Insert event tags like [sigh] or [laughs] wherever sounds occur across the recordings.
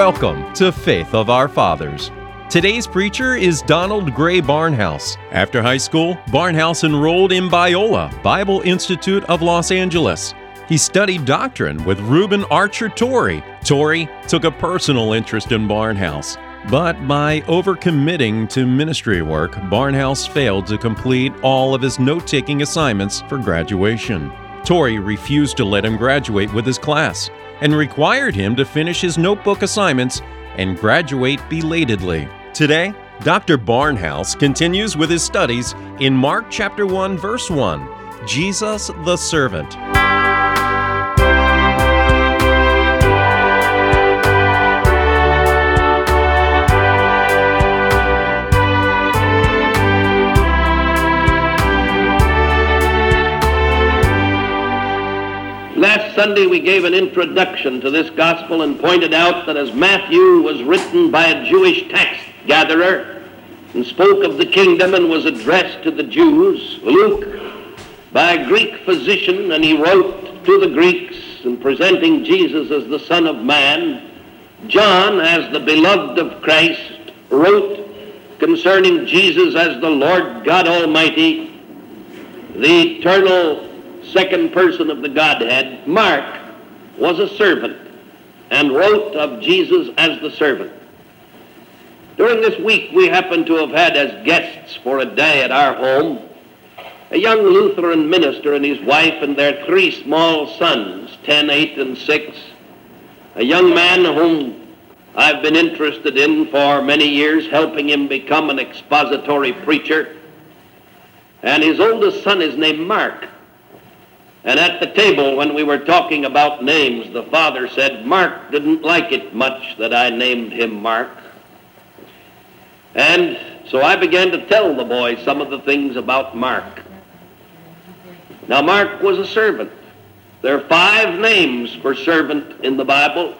Welcome to Faith of Our Fathers. Today's preacher is Donald Grey Barnhouse. After high school, Barnhouse enrolled in Biola, Bible Institute of Los Angeles. He studied doctrine with Reuben Archer Torrey. Torrey took a personal interest in Barnhouse, but by overcommitting to ministry work, Barnhouse failed to complete all of his note taking assignments for graduation. Torrey refused to let him graduate with his class and required him to finish his notebook assignments and graduate belatedly. Today, Dr. Barnhouse continues with his studies in Mark chapter 1 verse 1, Jesus the servant. Sunday we gave an introduction to this gospel and pointed out that as Matthew was written by a Jewish tax gatherer and spoke of the kingdom and was addressed to the Jews, Luke by a Greek physician and he wrote to the Greeks and presenting Jesus as the Son of Man, John as the beloved of Christ wrote concerning Jesus as the Lord God Almighty, the eternal second person of the Godhead, Mark, was a servant and wrote of Jesus as the servant. During this week, we happen to have had as guests for a day at our home a young Lutheran minister and his wife and their three small sons, 10, 8, and 6. A young man whom I've been interested in for many years, helping him become an expository preacher. And his oldest son is named Mark. And at the table, when we were talking about names, the father said, Mark didn't like it much that I named him Mark. And so I began to tell the boy some of the things about Mark. Now, Mark was a servant. There are five names for servant in the Bible.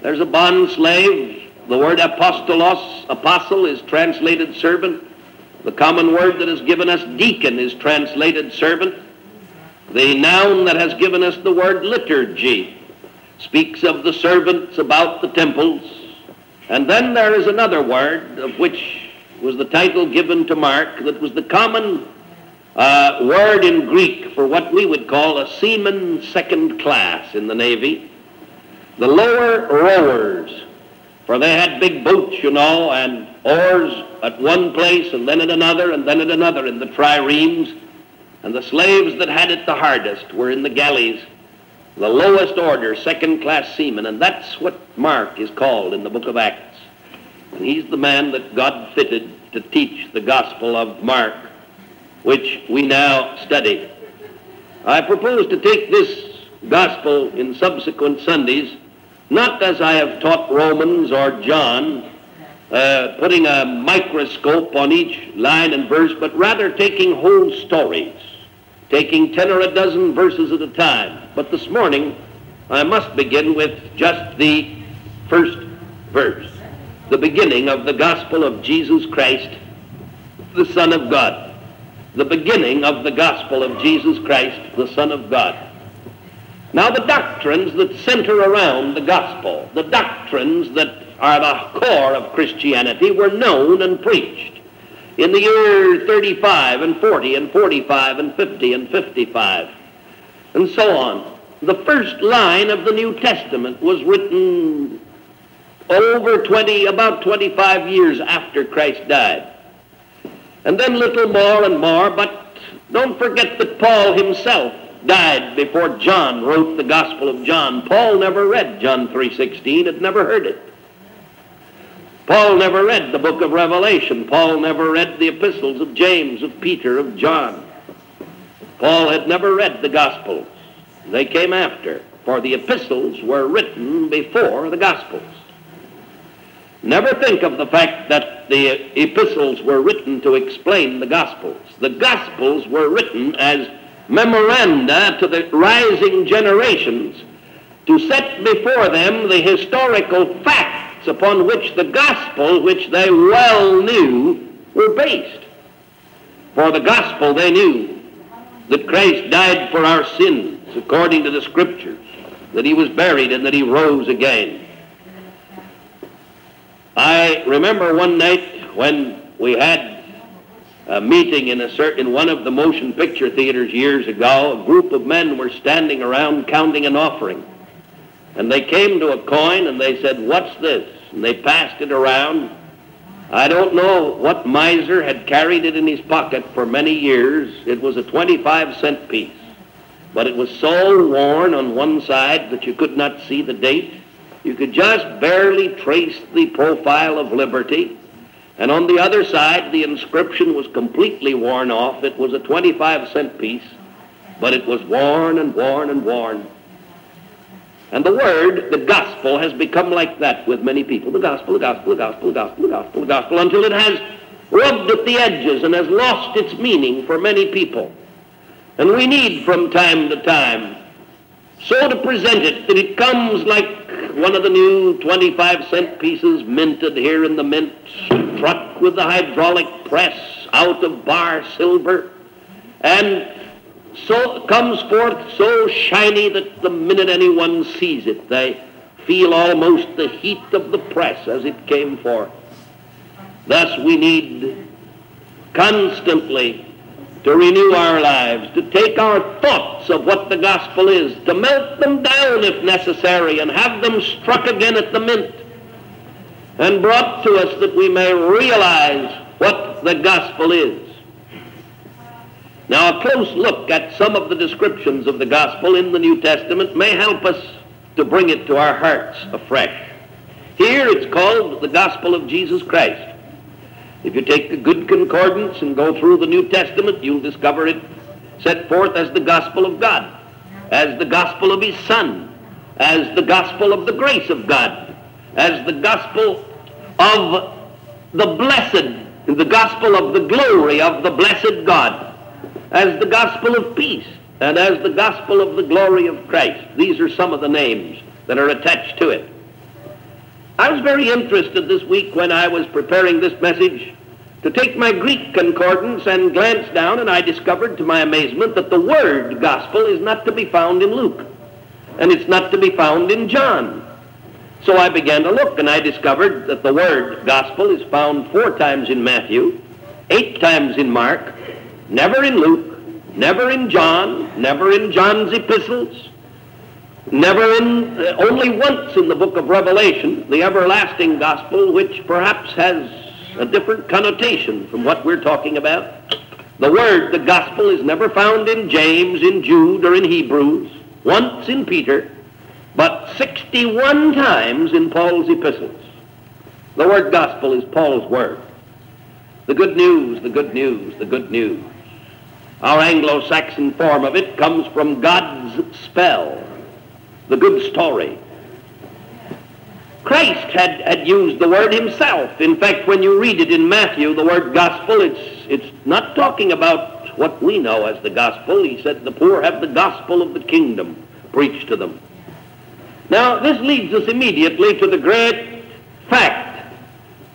There's a bond slave. The word apostolos, apostle, is translated servant. The common word that has given us deacon is translated servant. The noun that has given us the word liturgy speaks of the servants about the temples. And then there is another word of which was the title given to Mark that was the common uh, word in Greek for what we would call a seaman second class in the Navy. The lower rowers, for they had big boats, you know, and oars at one place and then at another and then at another in the triremes. And the slaves that had it the hardest were in the galleys, the lowest order, second class seamen. And that's what Mark is called in the book of Acts. And he's the man that God fitted to teach the gospel of Mark, which we now study. I propose to take this gospel in subsequent Sundays, not as I have taught Romans or John, uh, putting a microscope on each line and verse, but rather taking whole stories taking 10 or a dozen verses at a time. But this morning, I must begin with just the first verse, the beginning of the gospel of Jesus Christ, the Son of God. The beginning of the gospel of Jesus Christ, the Son of God. Now, the doctrines that center around the gospel, the doctrines that are the core of Christianity, were known and preached in the year 35 and 40 and 45 and 50 and 55 and so on. The first line of the New Testament was written over 20, about 25 years after Christ died. And then little more and more, but don't forget that Paul himself died before John wrote the Gospel of John. Paul never read John 3.16, had never heard it. Paul never read the book of Revelation. Paul never read the epistles of James, of Peter, of John. Paul had never read the Gospels. They came after, for the epistles were written before the Gospels. Never think of the fact that the epistles were written to explain the Gospels. The Gospels were written as memoranda to the rising generations to set before them the historical facts upon which the gospel, which they well knew, were based. For the gospel they knew that Christ died for our sins according to the scriptures, that he was buried and that he rose again. I remember one night when we had a meeting in a certain one of the motion picture theaters years ago. A group of men were standing around counting an offering. And they came to a coin and they said, What's this? And they passed it around. I don't know what miser had carried it in his pocket for many years. It was a 25 cent piece. But it was so worn on one side that you could not see the date. You could just barely trace the profile of liberty. And on the other side, the inscription was completely worn off. It was a 25 cent piece, but it was worn and worn and worn. And the word, the gospel, has become like that with many people. The gospel, the gospel, the gospel, the gospel, the gospel, the gospel, until it has rubbed at the edges and has lost its meaning for many people. And we need from time to time so to present it that it comes like one of the new 25 cent pieces minted here in the mint, struck with the hydraulic press out of bar silver, and so comes forth so shiny that the minute anyone sees it, they feel almost the heat of the press as it came forth. Thus we need constantly to renew our lives, to take our thoughts of what the gospel is, to melt them down if necessary, and have them struck again at the mint, and brought to us that we may realize what the gospel is. Now, a close look at some of the descriptions of the gospel in the New Testament may help us to bring it to our hearts afresh. Here it's called the gospel of Jesus Christ. If you take a good concordance and go through the New Testament, you'll discover it set forth as the gospel of God, as the gospel of his Son, as the gospel of the grace of God, as the gospel of the blessed, the gospel of the glory of the blessed God, as the gospel of peace, and as the gospel of the glory of Christ. These are some of the names that are attached to it. I was very interested this week when I was preparing this message to take my Greek concordance and glance down, and I discovered to my amazement that the word gospel is not to be found in Luke, and it's not to be found in John. So I began to look, and I discovered that the word gospel is found four times in Matthew, eight times in Mark, never in Luke, never in John, never in John's epistles, Never in, uh, only once in the book of Revelation, the everlasting gospel, which perhaps has a different connotation from what we're talking about. The word, the gospel, is never found in James, in Jude, or in Hebrews, once in Peter, but 61 times in Paul's epistles. The word gospel is Paul's word. The good news, the good news, the good news. Our Anglo-Saxon form of it comes from God's spell, the good story. Christ had, had used the word himself. In fact, when you read it in Matthew, the word gospel, it's, it's not talking about what we know as the gospel. He said, the poor have the gospel of the kingdom preached to them. Now, this leads us immediately to the great fact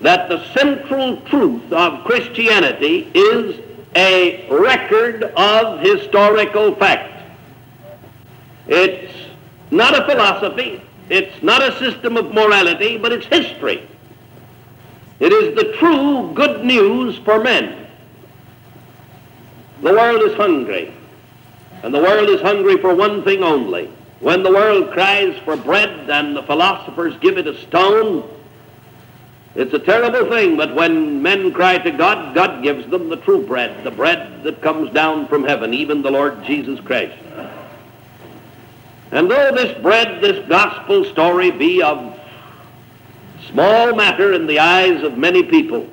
that the central truth of Christianity is a record of historical fact. It's not a philosophy. It's not a system of morality, but it's history. It is the true good news for men. The world is hungry, and the world is hungry for one thing only. When the world cries for bread and the philosophers give it a stone, it's a terrible thing, but when men cry to God, God gives them the true bread, the bread that comes down from heaven, even the Lord Jesus Christ. And though this bread, this gospel story be of small matter in the eyes of many people,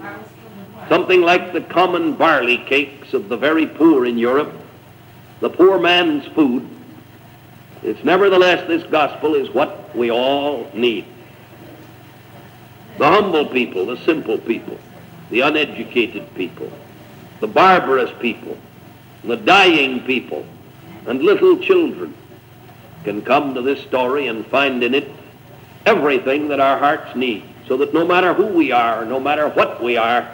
something like the common barley cakes of the very poor in Europe, the poor man's food, it's nevertheless this gospel is what we all need. The humble people, the simple people, the uneducated people, the barbarous people, the dying people, and little children can come to this story and find in it everything that our hearts need, so that no matter who we are, no matter what we are,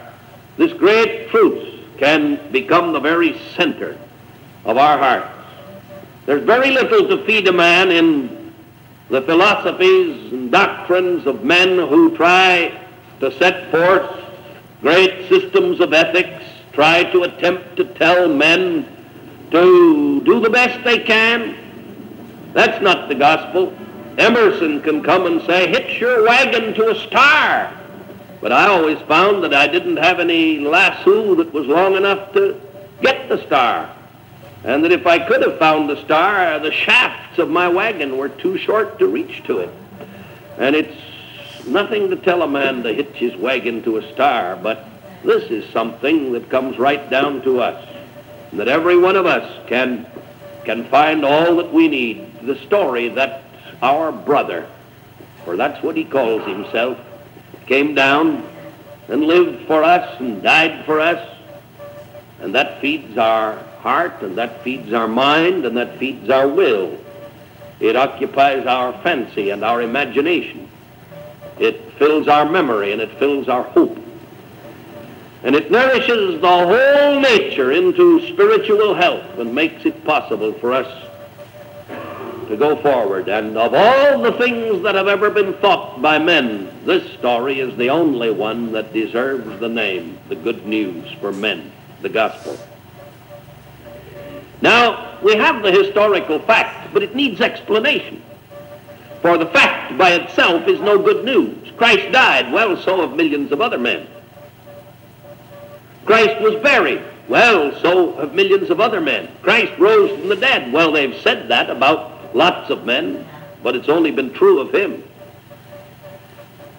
this great truth can become the very center of our hearts. There's very little to feed a man in the philosophies and doctrines of men who try to set forth great systems of ethics, try to attempt to tell men to do the best they can. That's not the gospel. Emerson can come and say, hitch your wagon to a star. But I always found that I didn't have any lasso that was long enough to get the star. And that if I could have found the star, the shafts of my wagon were too short to reach to it. And it's nothing to tell a man to hitch his wagon to a star, but this is something that comes right down to us. That every one of us can, can find all that we need. The story that our brother, for that's what he calls himself, came down and lived for us and died for us. And that feeds our heart, and that feeds our mind, and that feeds our will. It occupies our fancy and our imagination. It fills our memory and it fills our hope. And it nourishes the whole nature into spiritual health and makes it possible for us to go forward. And of all the things that have ever been thought by men, this story is the only one that deserves the name, the good news for men, the gospel. Now, we have the historical fact, but it needs explanation. For the fact by itself is no good news. Christ died, well, so have millions of other men. Christ was buried, well, so have millions of other men. Christ rose from the dead, well, they've said that about lots of men, but it's only been true of him.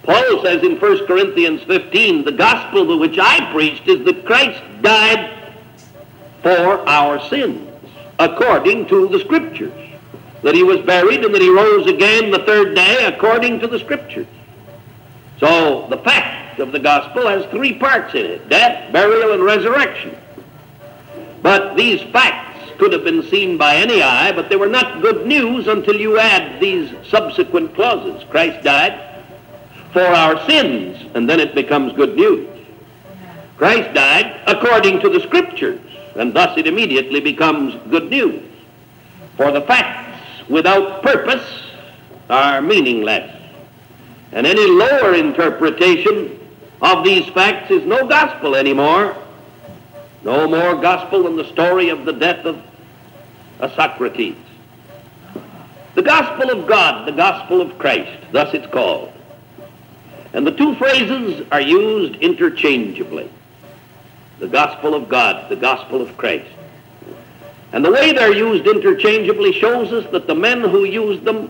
Paul says in 1 Corinthians 15, the gospel which I preached is that Christ died for our sins, according to the Scriptures that he was buried and that he rose again the third day according to the scriptures. So the fact of the gospel has three parts in it, death, burial, and resurrection. But these facts could have been seen by any eye, but they were not good news until you add these subsequent clauses. Christ died for our sins, and then it becomes good news. Christ died according to the scriptures, and thus it immediately becomes good news. For the facts without purpose are meaningless. And any lower interpretation of these facts is no gospel anymore. No more gospel than the story of the death of a Socrates. The gospel of God, the gospel of Christ, thus it's called. And the two phrases are used interchangeably. The gospel of God, the gospel of Christ. And the way they're used interchangeably shows us that the men who used them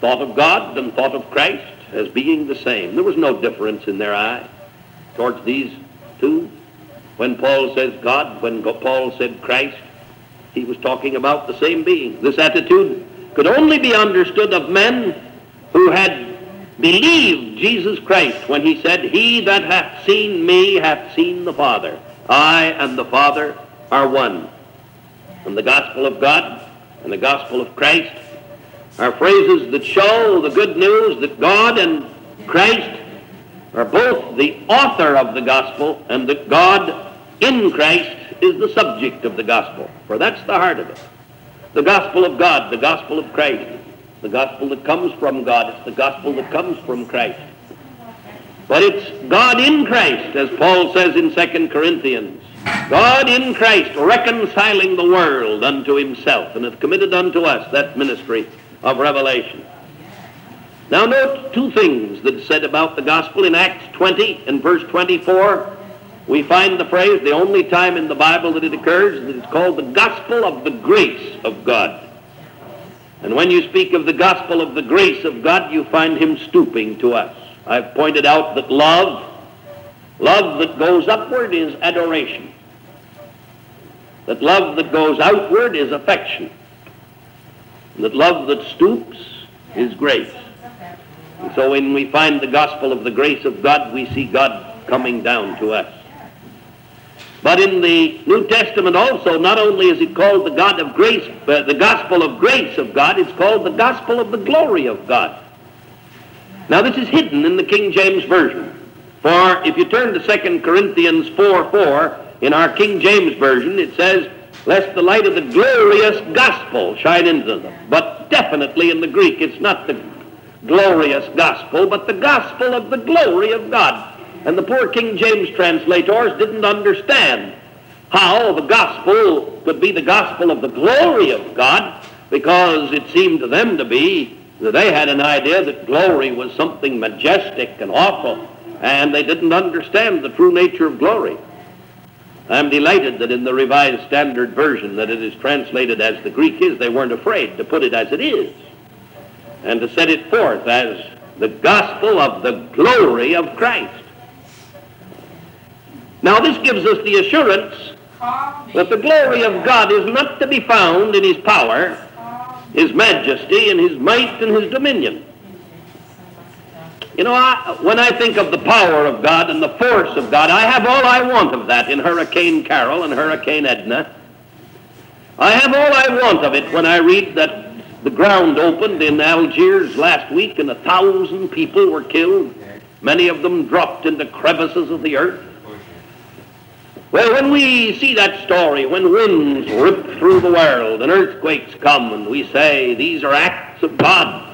thought of God and thought of Christ as being the same. There was no difference in their eye towards these two. When Paul says God, when Paul said Christ, he was talking about the same being. This attitude could only be understood of men who had believed Jesus Christ when he said, He that hath seen me hath seen the Father. I and the Father are one and the gospel of God and the gospel of Christ are phrases that show the good news that God and Christ are both the author of the gospel and that God in Christ is the subject of the gospel. For that's the heart of it. The gospel of God, the gospel of Christ, the gospel that comes from God, it's the gospel that comes from Christ. But it's God in Christ, as Paul says in 2 Corinthians, God in Christ reconciling the world unto himself and hath committed unto us that ministry of revelation. Now note two things that's said about the gospel in Acts 20 and verse 24. We find the phrase, the only time in the Bible that it occurs, that it's called the gospel of the grace of God. And when you speak of the gospel of the grace of God, you find him stooping to us. I've pointed out that love, love that goes upward is adoration that love that goes outward is affection, that love that stoops is grace. And so when we find the gospel of the grace of God, we see God coming down to us. But in the New Testament also, not only is it called the God of grace, uh, the gospel of grace of God, it's called the gospel of the glory of God. Now this is hidden in the King James Version. For if you turn to 2 Corinthians 4, 4, in our King James Version, it says, lest the light of the glorious gospel shine into them. But definitely in the Greek, it's not the glorious gospel, but the gospel of the glory of God. And the poor King James translators didn't understand how the gospel could be the gospel of the glory of God because it seemed to them to be that they had an idea that glory was something majestic and awful, and they didn't understand the true nature of glory. I'm delighted that in the Revised Standard Version that it is translated as the Greek is, they weren't afraid to put it as it is and to set it forth as the gospel of the glory of Christ. Now this gives us the assurance that the glory of God is not to be found in his power, his majesty, and his might and his dominion. You know, I, when I think of the power of God and the force of God, I have all I want of that in Hurricane Carol and Hurricane Edna. I have all I want of it when I read that the ground opened in Algiers last week and a thousand people were killed. Many of them dropped into crevices of the earth. Well, when we see that story, when winds rip through the world and earthquakes come and we say these are acts of God,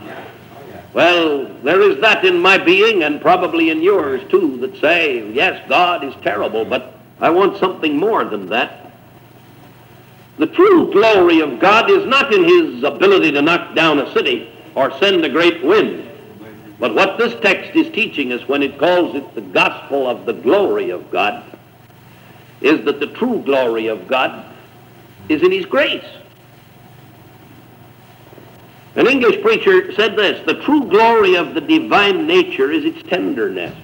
well, there is that in my being and probably in yours too that say, yes, God is terrible, but I want something more than that. The true glory of God is not in his ability to knock down a city or send a great wind. But what this text is teaching us when it calls it the gospel of the glory of God is that the true glory of God is in his grace. An English preacher said this, the true glory of the divine nature is its tenderness.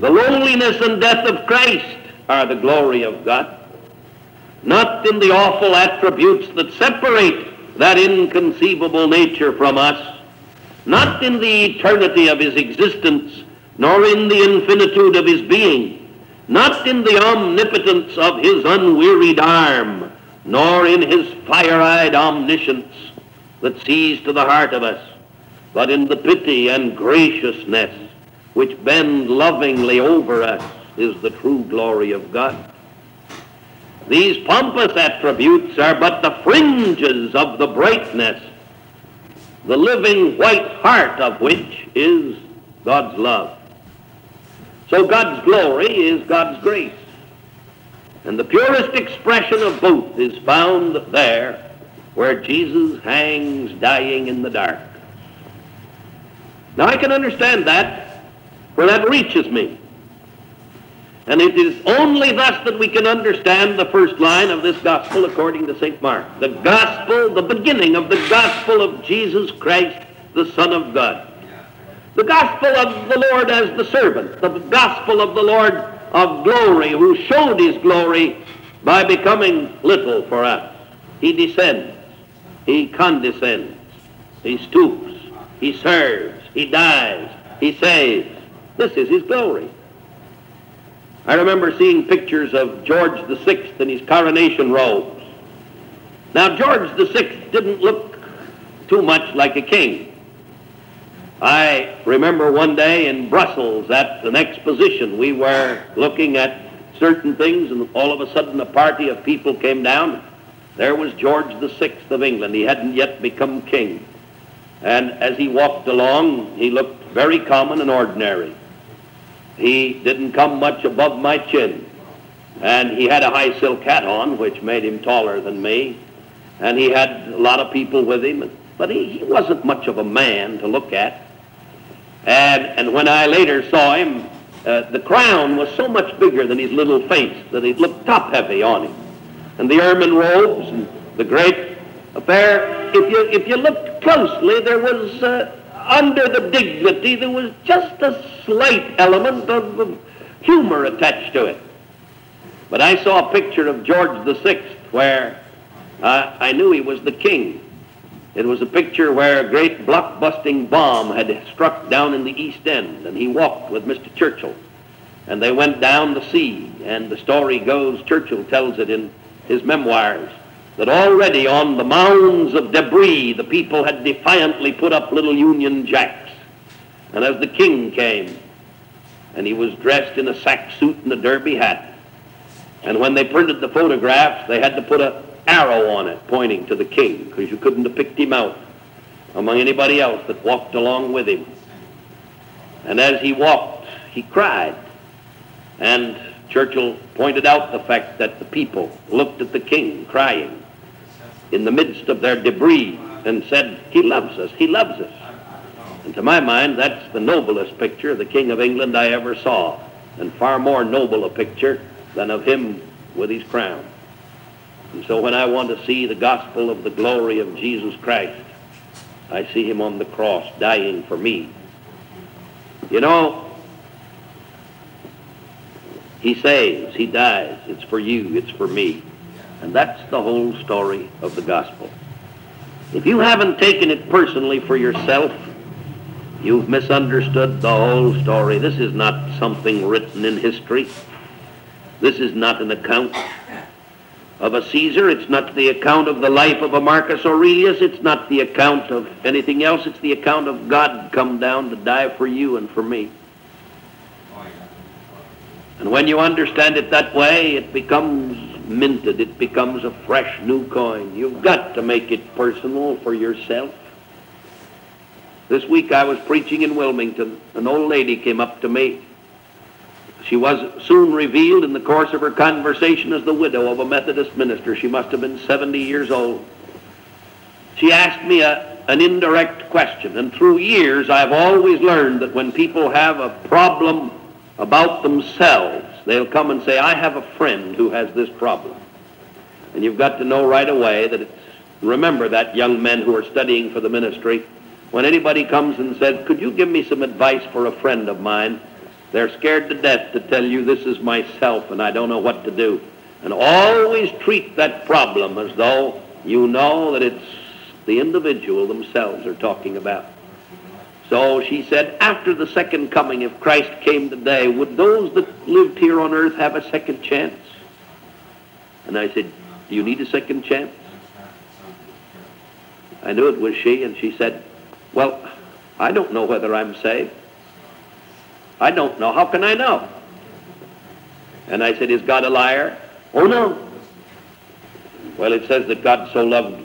The loneliness and death of Christ are the glory of God, not in the awful attributes that separate that inconceivable nature from us, not in the eternity of his existence, nor in the infinitude of his being, not in the omnipotence of his unwearied arm, nor in his fire-eyed omniscience that sees to the heart of us, but in the pity and graciousness which bend lovingly over us is the true glory of God. These pompous attributes are but the fringes of the brightness, the living white heart of which is God's love. So God's glory is God's grace. And the purest expression of both is found there where Jesus hangs dying in the dark. Now I can understand that, for that reaches me. And it is only thus that we can understand the first line of this gospel according to St. Mark. The gospel, the beginning of the gospel of Jesus Christ, the Son of God. The gospel of the Lord as the servant. The gospel of the Lord of glory who showed his glory by becoming little for us. He descends. He condescends. He stoops. He serves. He dies. He saves. This is his glory. I remember seeing pictures of George VI in his coronation robes. Now, George VI didn't look too much like a king. I remember one day in Brussels at an exposition, we were looking at certain things, and all of a sudden a party of people came down. There was George VI of England. He hadn't yet become king. And as he walked along, he looked very common and ordinary. He didn't come much above my chin. And he had a high silk hat on, which made him taller than me. And he had a lot of people with him. But he, he wasn't much of a man to look at. And, and when I later saw him, uh, the crown was so much bigger than his little face that it looked top heavy on him. And the ermine robes and the great affair, if you, if you looked closely, there was, uh, under the dignity, there was just a slight element of, of humor attached to it. But I saw a picture of George VI where uh, I knew he was the king. It was a picture where a great block-busting bomb had struck down in the East End, and he walked with Mr. Churchill. And they went down the sea, and the story goes, Churchill tells it in his memoirs, that already on the mounds of debris, the people had defiantly put up little Union Jacks. And as the king came, and he was dressed in a sack suit and a derby hat, and when they printed the photographs, they had to put a arrow on it pointing to the king because you couldn't have picked him out among anybody else that walked along with him. And as he walked, he cried. And Churchill pointed out the fact that the people looked at the king crying in the midst of their debris and said, He loves us, He loves us. And to my mind, that's the noblest picture of the King of England I ever saw, and far more noble a picture than of him with his crown. And so when I want to see the gospel of the glory of Jesus Christ, I see him on the cross dying for me. You know, he saves, he dies. It's for you, it's for me. And that's the whole story of the gospel. If you haven't taken it personally for yourself, you've misunderstood the whole story. This is not something written in history. This is not an account of a Caesar. It's not the account of the life of a Marcus Aurelius. It's not the account of anything else. It's the account of God come down to die for you and for me. And when you understand it that way, it becomes minted. It becomes a fresh new coin. You've got to make it personal for yourself. This week I was preaching in Wilmington. An old lady came up to me. She was soon revealed in the course of her conversation as the widow of a Methodist minister. She must have been 70 years old. She asked me a, an indirect question, and through years I've always learned that when people have a problem about themselves, they'll come and say, I have a friend who has this problem. And you've got to know right away that it's, remember that young men who are studying for the ministry, when anybody comes and says, could you give me some advice for a friend of mine? They're scared to death to tell you this is myself and I don't know what to do. And always treat that problem as though you know that it's the individual themselves are talking about. So she said, after the second coming, if Christ came today, would those that lived here on earth have a second chance? And I said, do you need a second chance? I knew it was she, and she said, well, I don't know whether I'm saved. I don't know. How can I know? And I said, is God a liar? Oh, no. Well, it says that God so loved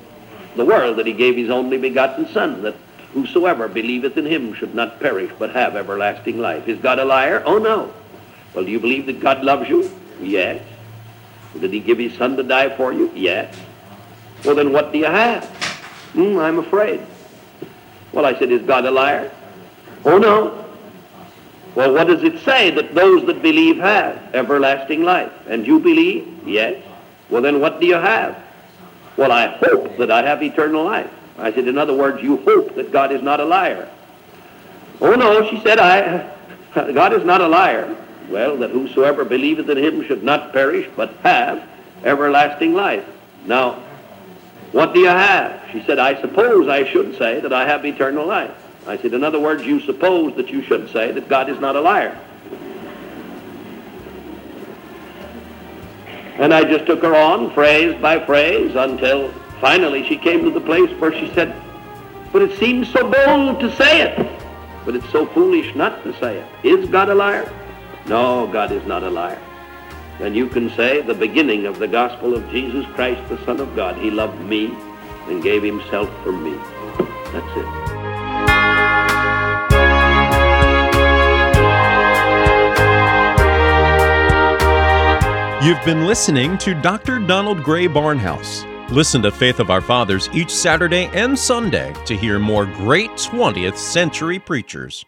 the world that he gave his only begotten Son, that whosoever believeth in him should not perish, but have everlasting life. Is God a liar? Oh, no. Well, do you believe that God loves you? Yes. Did he give his Son to die for you? Yes. Well, then what do you have? Hmm, I'm afraid. Well, I said, is God a liar? Oh, no. Well, what does it say that those that believe have? Everlasting life. And you believe? Yes. Well, then what do you have? Well, I hope that I have eternal life. I said, in other words, you hope that God is not a liar. Oh, no, she said, I, [laughs] God is not a liar. Well, that whosoever believeth in him should not perish, but have everlasting life. Now, what do you have? She said, I suppose I should say that I have eternal life. I said, in other words, you suppose that you should say that God is not a liar. And I just took her on phrase by phrase until finally she came to the place where she said, but it seems so bold to say it, but it's so foolish not to say it. Is God a liar? No, God is not a liar. Then you can say the beginning of the gospel of Jesus Christ, the Son of God. He loved me and gave himself for me. That's it. You've been listening to Dr. Donald Grey Barnhouse. Listen to Faith of Our Fathers each Saturday and Sunday to hear more great 20th century preachers.